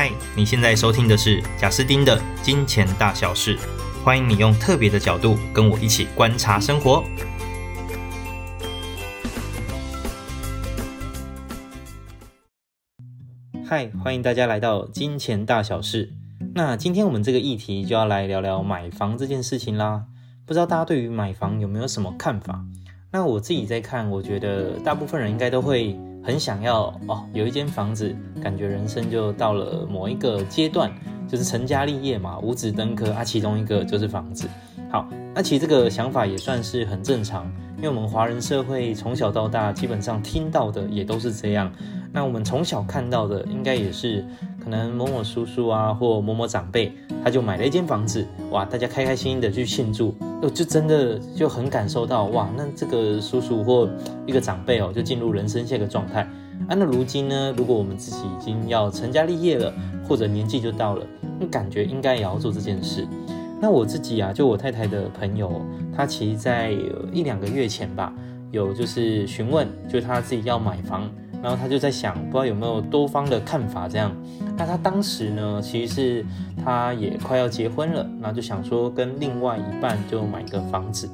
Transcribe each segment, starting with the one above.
嗨，你现在收听的是贾斯丁的金钱大小事，欢迎你用特别的角度跟我一起观察生活。嗨，欢迎大家来到金钱大小事。那今天我们这个议题就要来聊聊买房这件事情啦。不知道大家对于买房有没有什么看法？那我自己在看，我觉得大部分人应该都会。很想要哦，有一间房子，感觉人生就到了某一个阶段，就是成家立业嘛，五子登科啊，其中一个就是房子。好，那其实这个想法也算是很正常，因为我们华人社会从小到大基本上听到的也都是这样。那我们从小看到的，应该也是可能某某叔叔啊，或某某长辈，他就买了一间房子，哇，大家开开心心的去庆祝，就真的就很感受到哇，那这个叔叔或一个长辈哦，就进入人生下一个状态。啊，那如今呢，如果我们自己已经要成家立业了，或者年纪就到了，那感觉应该也要做这件事。那我自己啊，就我太太的朋友，他其实在一两个月前吧，有就是询问，就他自己要买房。然后他就在想，不知道有没有多方的看法这样。那他当时呢，其实是他也快要结婚了，然后就想说跟另外一半就买个房子。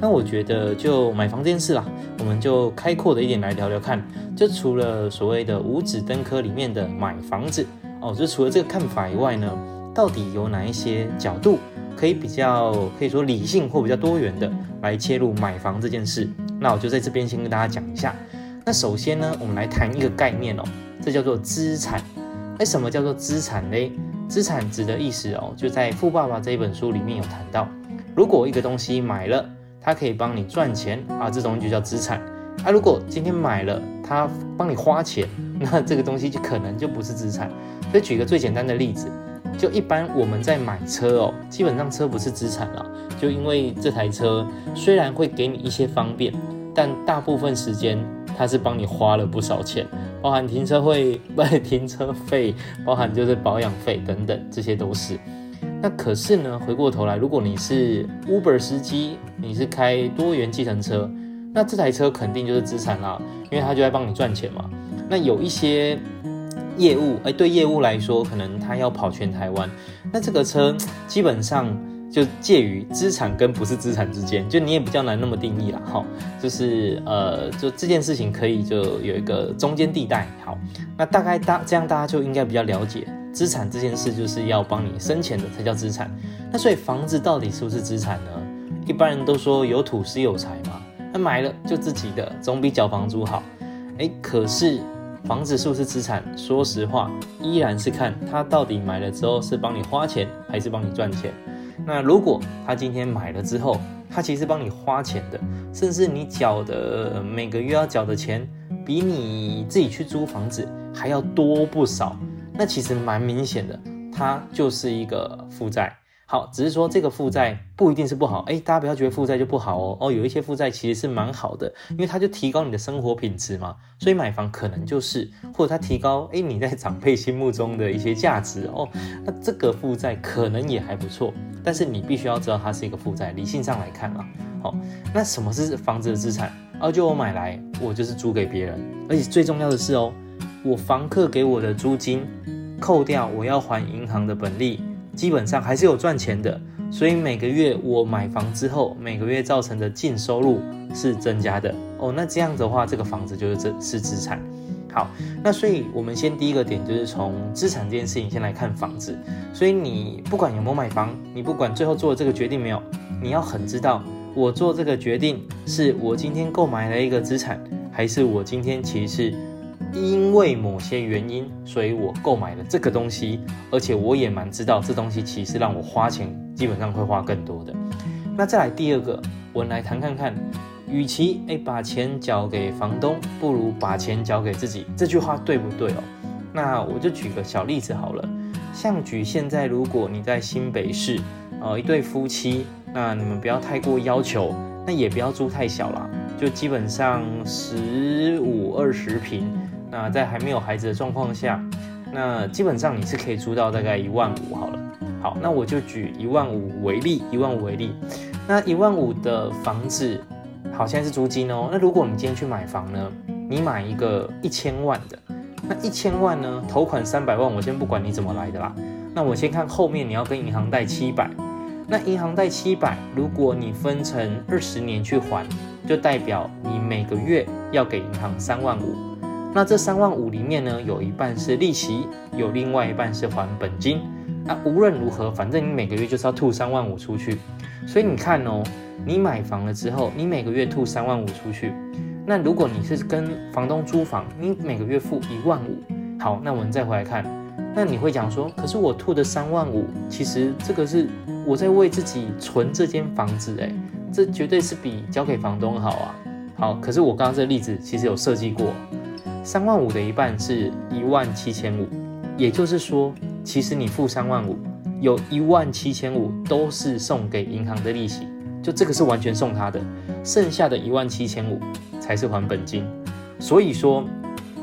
那我觉得就买房这件事啦，我们就开阔的一点来聊聊看。就除了所谓的五指登科里面的买房子哦，就除了这个看法以外呢，到底有哪一些角度可以比较可以说理性或比较多元的来切入买房这件事？那我就在这边先跟大家讲一下。那首先呢，我们来谈一个概念哦，这叫做资产。那，什么叫做资产嘞？资产指的意思哦，就在《富爸爸》这一本书里面有谈到，如果一个东西买了，它可以帮你赚钱啊，这东西就叫资产。啊，如果今天买了，它帮你花钱，那这个东西就可能就不是资产。所以举个最简单的例子，就一般我们在买车哦，基本上车不是资产了，就因为这台车虽然会给你一些方便，但大部分时间。他是帮你花了不少钱，包含停车费、不停车费，包含就是保养费等等，这些都是。那可是呢，回过头来，如果你是 Uber 司机，你是开多元计程车，那这台车肯定就是资产啦，因为他就在帮你赚钱嘛。那有一些业务，哎，对业务来说，可能他要跑全台湾，那这个车基本上。就介于资产跟不是资产之间，就你也比较难那么定义了哈，就是呃，就这件事情可以就有一个中间地带。好，那大概大这样大家就应该比较了解资产这件事，就是要帮你生钱的才叫资产。那所以房子到底是不是资产呢？一般人都说有土是有财嘛，那买了就自己的，总比缴房租好。诶，可是房子是不是资产？说实话，依然是看他到底买了之后是帮你花钱还是帮你赚钱。那如果他今天买了之后，他其实帮你花钱的，甚至你缴的每个月要缴的钱，比你自己去租房子还要多不少，那其实蛮明显的，它就是一个负债。好，只是说这个负债不一定是不好，哎，大家不要觉得负债就不好哦，哦，有一些负债其实是蛮好的，因为它就提高你的生活品质嘛，所以买房可能就是，或者它提高，哎，你在长辈心目中的一些价值哦，那这个负债可能也还不错，但是你必须要知道它是一个负债，理性上来看啊，好，那什么是房子的资产？哦，就我买来，我就是租给别人，而且最重要的是哦，我房客给我的租金，扣掉我要还银行的本利。基本上还是有赚钱的，所以每个月我买房之后，每个月造成的净收入是增加的哦。那这样的话，这个房子就是这是资产。好，那所以我们先第一个点就是从资产这件事情先来看房子。所以你不管有没有买房，你不管最后做了这个决定没有，你要很知道我做这个决定是我今天购买了一个资产，还是我今天其实是。因为某些原因，所以我购买了这个东西，而且我也蛮知道这东西其实让我花钱，基本上会花更多的。那再来第二个，我们来谈看看，与其诶把钱交给房东，不如把钱交给自己，这句话对不对哦？那我就举个小例子好了，像举现在如果你在新北市，呃，一对夫妻，那你们不要太过要求，那也不要租太小啦，就基本上十五二十平。那在还没有孩子的状况下，那基本上你是可以租到大概一万五好了。好，那我就举一万五为例，一万五为例。那一万五的房子，好，现在是租金哦。那如果你今天去买房呢，你买一个一千万的，那一千万呢？头款三百万，我先不管你怎么来的啦。那我先看后面你要跟银行贷七百，那银行贷七百，如果你分成二十年去还，就代表你每个月要给银行三万五。那这三万五里面呢，有一半是利息，有另外一半是还本金。那无论如何，反正你每个月就是要吐三万五出去。所以你看哦，你买房了之后，你每个月吐三万五出去。那如果你是跟房东租房，你每个月付一万五，好，那我们再回来看，那你会讲说，可是我吐的三万五，其实这个是我在为自己存这间房子，诶，这绝对是比交给房东好啊。好，可是我刚刚这个例子其实有设计过，三万五的一半是一万七千五，也就是说，其实你付三万五，有一万七千五都是送给银行的利息，就这个是完全送他的，剩下的一万七千五。才是还本金，所以说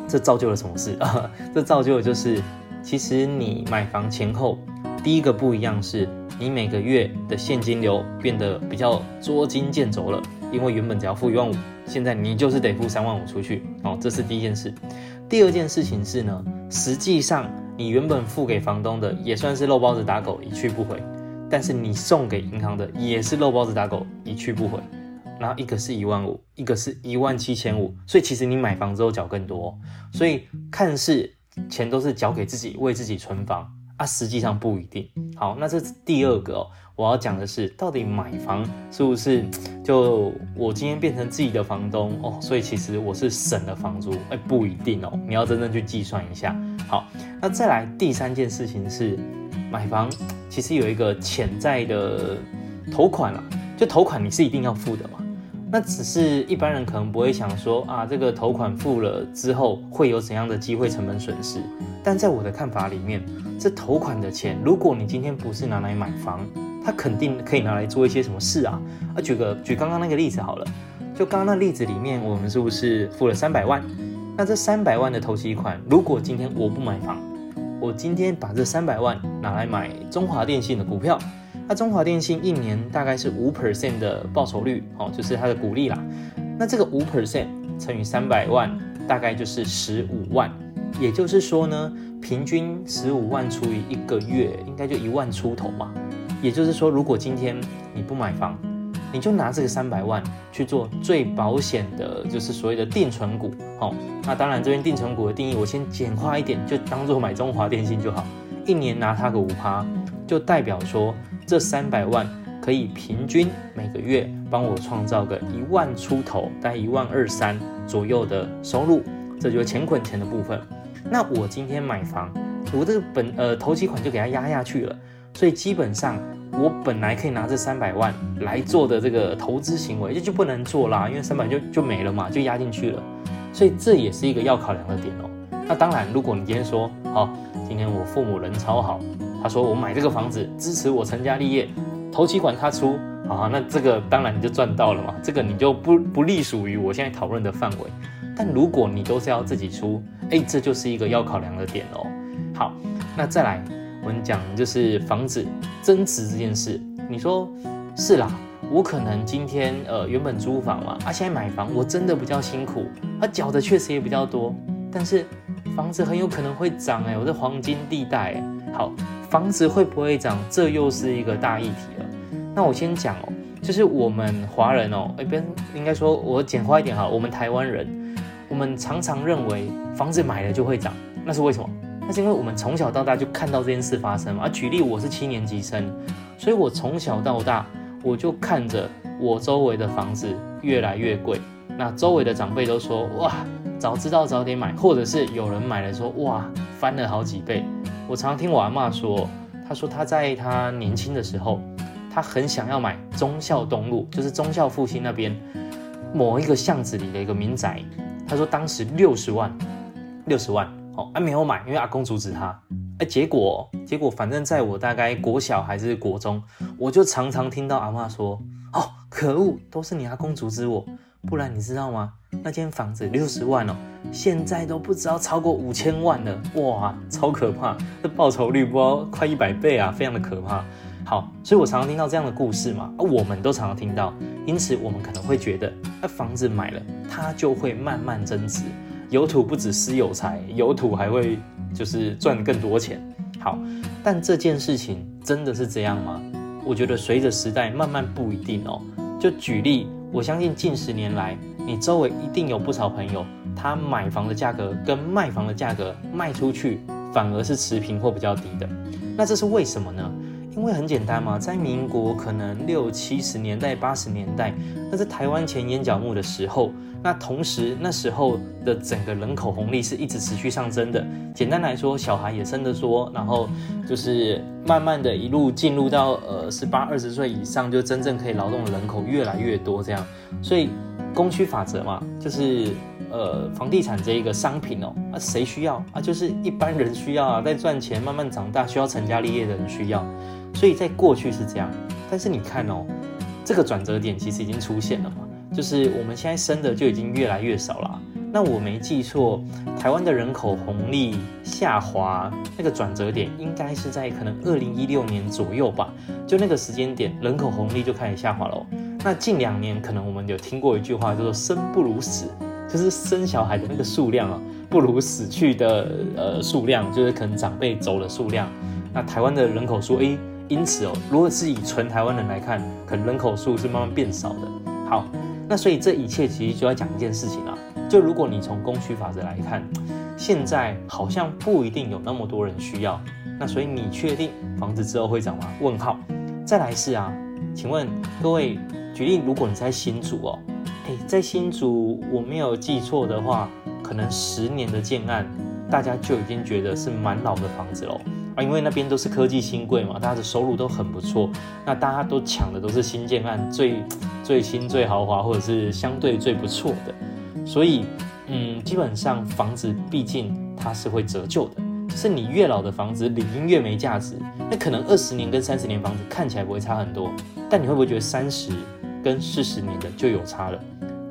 这造就了什么事啊？这造就的就是，其实你买房前后第一个不一样是，你每个月的现金流变得比较捉襟见肘了，因为原本只要付一万五，现在你就是得付三万五出去哦，这是第一件事。第二件事情是呢，实际上你原本付给房东的也算是肉包子打狗一去不回，但是你送给银行的也是肉包子打狗一去不回。然后一个是一万五，一个是一万七千五，所以其实你买房之后缴更多，所以看似钱都是缴给自己，为自己存房啊，实际上不一定。好，那这是第二个哦，我要讲的是，到底买房是不是就我今天变成自己的房东哦？所以其实我是省了房租，哎，不一定哦，你要真正去计算一下。好，那再来第三件事情是，买房其实有一个潜在的头款啊，就头款你是一定要付的嘛。那只是一般人可能不会想说啊，这个头款付了之后会有怎样的机会成本损失？但在我的看法里面，这头款的钱，如果你今天不是拿来买房，它肯定可以拿来做一些什么事啊？啊，举个举刚刚那个例子好了，就刚刚那例子里面，我们是不是付了三百万？那这三百万的头期款，如果今天我不买房，我今天把这三百万拿来买中华电信的股票。那中华电信一年大概是五 percent 的报酬率，哦，就是它的股利啦。那这个五 percent 乘以三百万，大概就是十五万。也就是说呢，平均十五万除以一个月，应该就一万出头嘛。也就是说，如果今天你不买房，你就拿这个三百万去做最保险的，就是所谓的定存股。哦，那当然这边定存股的定义，我先简化一点，就当做买中华电信就好，一年拿它个五趴，就代表说。这三百万可以平均每个月帮我创造个一万出头，大概一万二三左右的收入，这就是钱滚钱的部分。那我今天买房，我这个本呃头期款就给它压下去了，所以基本上我本来可以拿这三百万来做的这个投资行为就就不能做啦，因为三百就就没了嘛，就压进去了。所以这也是一个要考量的点哦。那当然，如果你今天说好，今天我父母人超好。他说：“我买这个房子支持我成家立业，头期款他出啊，那这个当然你就赚到了嘛，这个你就不不隶属于我现在讨论的范围。但如果你都是要自己出，哎，这就是一个要考量的点哦。好，那再来我们讲就是房子增值这件事。你说是啦，我可能今天呃原本租房嘛，啊现在买房我真的比较辛苦，啊缴的确实也比较多，但是房子很有可能会涨哎，我的黄金地带。好。”房子会不会涨？这又是一个大议题了。那我先讲哦，就是我们华人哦，一边应该说，我简化一点哈，我们台湾人，我们常常认为房子买了就会涨，那是为什么？那是因为我们从小到大就看到这件事发生嘛。啊，举例，我是七年级生，所以我从小到大我就看着我周围的房子越来越贵。那周围的长辈都说，哇，早知道早点买，或者是有人买了说，哇，翻了好几倍。我常听我阿嬷说，她说她在她年轻的时候，她很想要买忠孝东路，就是忠孝复兴那边某一个巷子里的一个民宅。她说当时六十万，六十万，哦，还没有买，因为阿公阻止他。哎，结果结果，反正在我大概国小还是国中，我就常常听到阿嬷说，哦，可恶，都是你阿公阻止我。不然你知道吗？那间房子六十万哦，现在都不知道超过五千万了，哇，超可怕！这报酬率不知道快一百倍啊，非常的可怕。好，所以我常常听到这样的故事嘛，啊我们都常常听到，因此我们可能会觉得，那房子买了它就会慢慢增值，有土不止私有财，有土还会就是赚更多钱。好，但这件事情真的是这样吗？我觉得随着时代慢慢不一定哦。就举例，我相信近十年来，你周围一定有不少朋友，他买房的价格跟卖房的价格卖出去反而是持平或比较低的。那这是为什么呢？因为很简单嘛，在民国可能六七十年代、八十年代，那是台湾钱淹脚目的时候。那同时，那时候的整个人口红利是一直持续上升的。简单来说，小孩也生得多，然后就是慢慢的一路进入到呃十八二十岁以上，就真正可以劳动的人口越来越多，这样。所以供需法则嘛，就是呃房地产这一个商品哦，啊谁需要啊？就是一般人需要啊，在赚钱、慢慢长大、需要成家立业的人需要。所以在过去是这样，但是你看哦，这个转折点其实已经出现了嘛。就是我们现在生的就已经越来越少了。那我没记错，台湾的人口红利下滑那个转折点应该是在可能二零一六年左右吧。就那个时间点，人口红利就开始下滑了。那近两年可能我们有听过一句话叫做“生不如死”，就是生小孩的那个数量啊，不如死去的呃数量，就是可能长辈走的数量。那台湾的人口数，诶，因此哦，如果是以纯台湾人来看，可能人口数是慢慢变少的。好。那所以这一切其实就要讲一件事情啊，就如果你从供需法则来看，现在好像不一定有那么多人需要，那所以你确定房子之后会涨吗？问号。再来是啊，请问各位，举例，如果你在新竹哦，诶，在新竹我没有记错的话，可能十年的建案，大家就已经觉得是蛮老的房子喽。啊，因为那边都是科技新贵嘛，大家的收入都很不错，那大家都抢的都是新建案最最新最豪华，或者是相对最不错的，所以嗯，基本上房子毕竟它是会折旧的，就是你越老的房子理应越没价值。那可能二十年跟三十年房子看起来不会差很多，但你会不会觉得三十跟四十年的就有差了？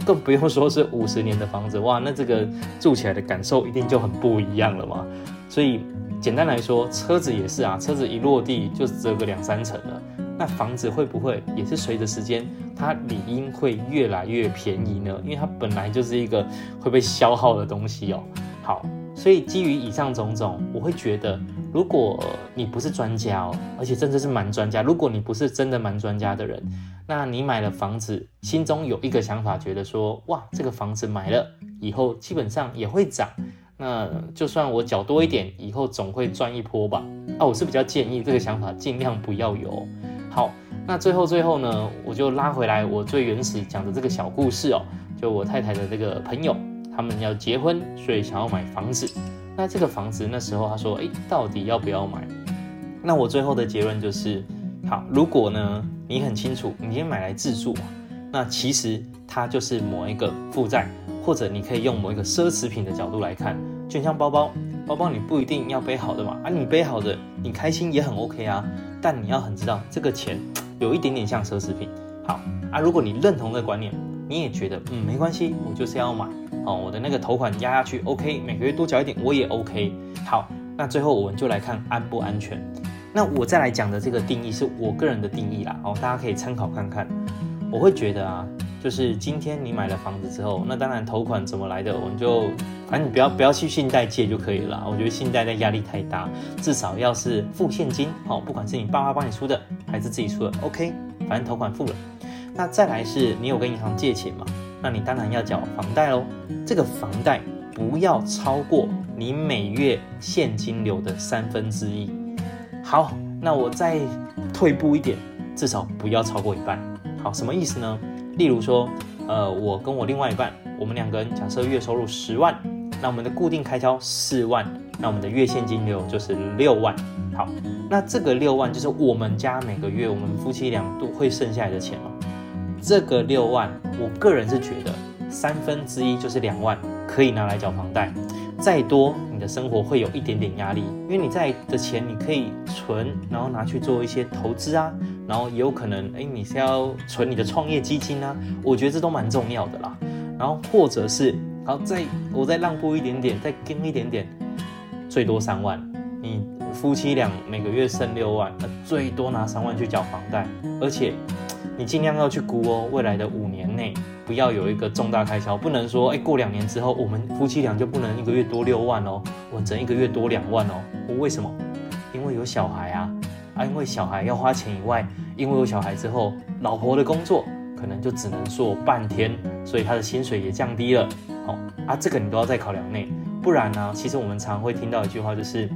更不用说是五十年的房子，哇，那这个住起来的感受一定就很不一样了嘛，所以。简单来说，车子也是啊，车子一落地就折个两三成了。那房子会不会也是随着时间，它理应会越来越便宜呢？因为它本来就是一个会被消耗的东西哦。好，所以基于以上种种，我会觉得，如果你不是专家哦，而且真的是蛮专家，如果你不是真的蛮专家的人，那你买了房子，心中有一个想法，觉得说，哇，这个房子买了以后基本上也会涨。那就算我缴多一点，以后总会赚一波吧。啊，我是比较建议这个想法尽量不要有。好，那最后最后呢，我就拉回来我最原始讲的这个小故事哦。就我太太的这个朋友，他们要结婚，所以想要买房子。那这个房子那时候他说，诶，到底要不要买？那我最后的结论就是，好，如果呢你很清楚，你先买来自住，那其实它就是某一个负债。或者你可以用某一个奢侈品的角度来看，就像包包，包包你不一定要背好的嘛，啊，你背好的，你开心也很 OK 啊。但你要很知道，这个钱有一点点像奢侈品。好啊，如果你认同这观念，你也觉得嗯没关系，我就是要买哦，我的那个头款压下去 OK，每个月多缴一点我也 OK。好，那最后我们就来看安不安全。那我再来讲的这个定义是我个人的定义啦，哦，大家可以参考看看。我会觉得啊。就是今天你买了房子之后，那当然头款怎么来的，我们就反正你不要不要去信贷借就可以了。我觉得信贷的压力太大，至少要是付现金，好，不管是你爸妈帮你出的还是自己出的，OK，反正头款付了。那再来是你有跟银行借钱嘛？那你当然要缴房贷喽。这个房贷不要超过你每月现金流的三分之一。好，那我再退步一点，至少不要超过一半。好，什么意思呢？例如说，呃，我跟我另外一半，我们两个人假设月收入十万，那我们的固定开销四万，那我们的月现金流就是六万。好，那这个六万就是我们家每个月我们夫妻俩都会剩下来的钱了。这个六万，我个人是觉得三分之一就是两万，可以拿来缴房贷。再多，你的生活会有一点点压力，因为你在的钱你可以存，然后拿去做一些投资啊，然后也有可能，哎，你是要存你的创业基金啊，我觉得这都蛮重要的啦。然后或者是，好，再我再让步一点点，再跟一点点，最多三万，你夫妻俩每个月剩六万，那最多拿三万去缴房贷，而且你尽量要去估哦，未来的五年内不要有一个重大开销，不能说哎，过两年之后我们夫妻俩就不能一个月多六万哦，我整一个月多两万哦。我为什么？因为有小孩啊啊！因为小孩要花钱以外，因为有小孩之后，老婆的工作可能就只能做半天，所以他的薪水也降低了。哦啊，这个你都要在考量内。不然呢、其实我们常会听到一句话，就是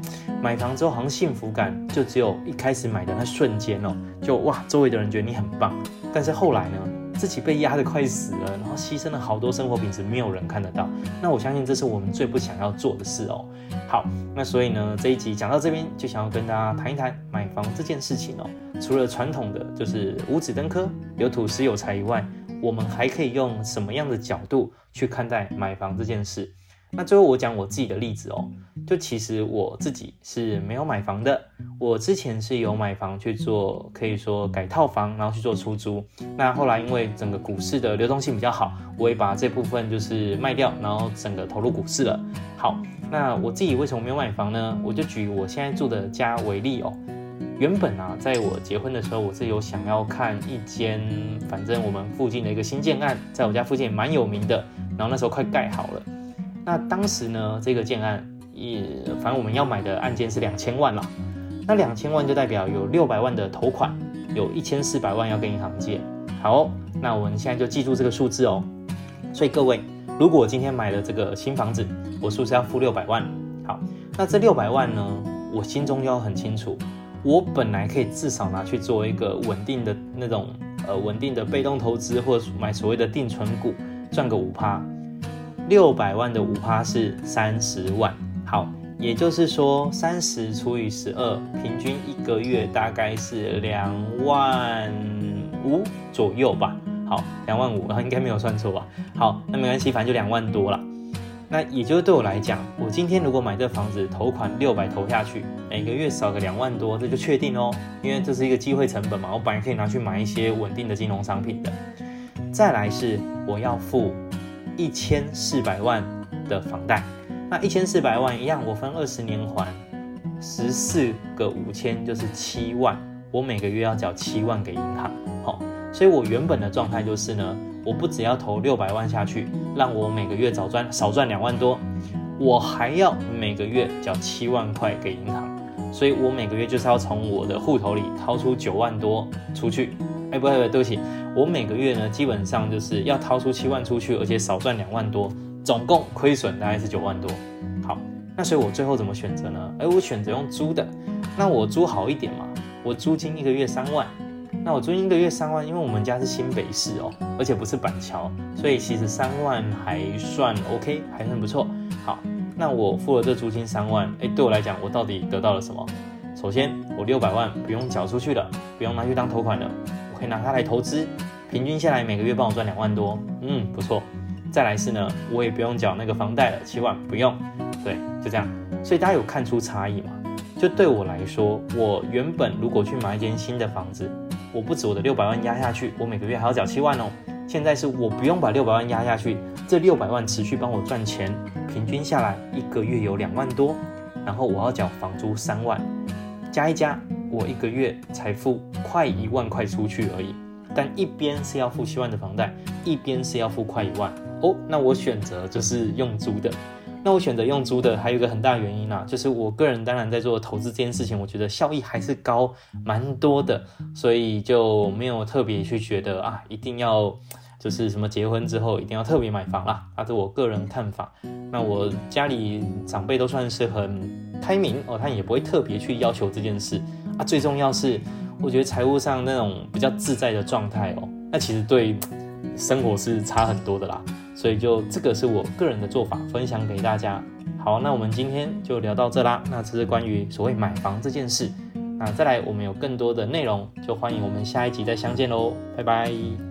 买房之后好像幸福感就只有一开始买的那瞬间哦，就哇，周围的人觉得你很棒。但是后来呢，自己被压得快死了，然后牺牲了好多生活品质，没有人看得到。那我相信这是我们最不想要做的事哦。好，那所以呢，这一集讲到这边，就想要跟大家谈一谈买房这件事情哦。除了传统的就是五子登科、有土斯有财以外，我们还可以用什么样的角度去看待买房这件事？那最后我讲我自己的例子哦，就其实我自己是没有买房的，我之前是有买房去做，可以说改套房，然后去做出租。那后来因为整个股市的流动性比较好，我也把这部分就是卖掉，然后整个投入股市了。好，那我自己为什么没有买房呢？我就举我现在住的家为例哦。原本啊，在我结婚的时候，我是有想要看一间，反正我们附近的一个新建案，在我家附近蛮有名的，然后那时候快盖好了。那当时呢，这个建案也，反正我们要买的案件是两千万了。那两千万就代表有六百万的头款，有一千四百万要跟银行借。好，那我们现在就记住这个数字哦。所以各位，如果我今天买了这个新房子，我是不是要付六百万？好，那这六百万呢，我心中要很清楚，我本来可以至少拿去做一个稳定的那种呃稳定的被动投资，或者买所谓的定存股，赚个五趴。六百万的五趴是三十万，好，也就是说三十除以十二，平均一个月大概是两万五左右吧。好，两万五，应该没有算错吧？好，那没关系，反正就两万多了。那也就是对我来讲，我今天如果买这房子，投款六百投下去，每个月少个两万多，这就确定哦，因为这是一个机会成本嘛，我本来可以拿去买一些稳定的金融商品的。再来是我要付。一千四百万的房贷，那一千四百万一样，我分二十年还，十四个五千就是七万，我每个月要缴七万给银行，好，所以我原本的状态就是呢，我不只要投六百万下去，让我每个月早赚少赚两万多，我还要每个月缴七万块给银行，所以我每个月就是要从我的户头里掏出九万多出去。哎、不不不，对不起，我每个月呢，基本上就是要掏出七万出去，而且少赚两万多，总共亏损大概是九万多。好，那所以我最后怎么选择呢？哎、我选择用租的，那我租好一点嘛，我租金一个月三万，那我租金一个月三万，因为我们家是新北市哦，而且不是板桥，所以其实三万还算 OK，还算不错。好，那我付了这租金三万，哎、对我来讲，我到底得到了什么？首先，我六百万不用缴出去了，不用拿去当头款了。可以拿它来投资，平均下来每个月帮我赚两万多，嗯，不错。再来是呢，我也不用缴那个房贷了，七万不用，对，就这样。所以大家有看出差异吗？就对我来说，我原本如果去买一间新的房子，我不止我的六百万压下去，我每个月还要缴七万哦。现在是我不用把六百万压下去，这六百万持续帮我赚钱，平均下来一个月有两万多，然后我要缴房租三万，加一加。我一个月才付快一万块出去而已，但一边是要付七万的房贷，一边是要付快一万哦。那我选择就是用租的。那我选择用租的还有一个很大原因啊，就是我个人当然在做投资这件事情，我觉得效益还是高蛮多的，所以就没有特别去觉得啊，一定要就是什么结婚之后一定要特别买房啦。啊，这是我个人看法。那我家里长辈都算是很开明哦，他也不会特别去要求这件事。啊，最重要是，我觉得财务上那种比较自在的状态哦，那其实对生活是差很多的啦。所以就这个是我个人的做法，分享给大家。好，那我们今天就聊到这啦。那这是关于所谓买房这件事。那再来，我们有更多的内容，就欢迎我们下一集再相见喽，拜拜。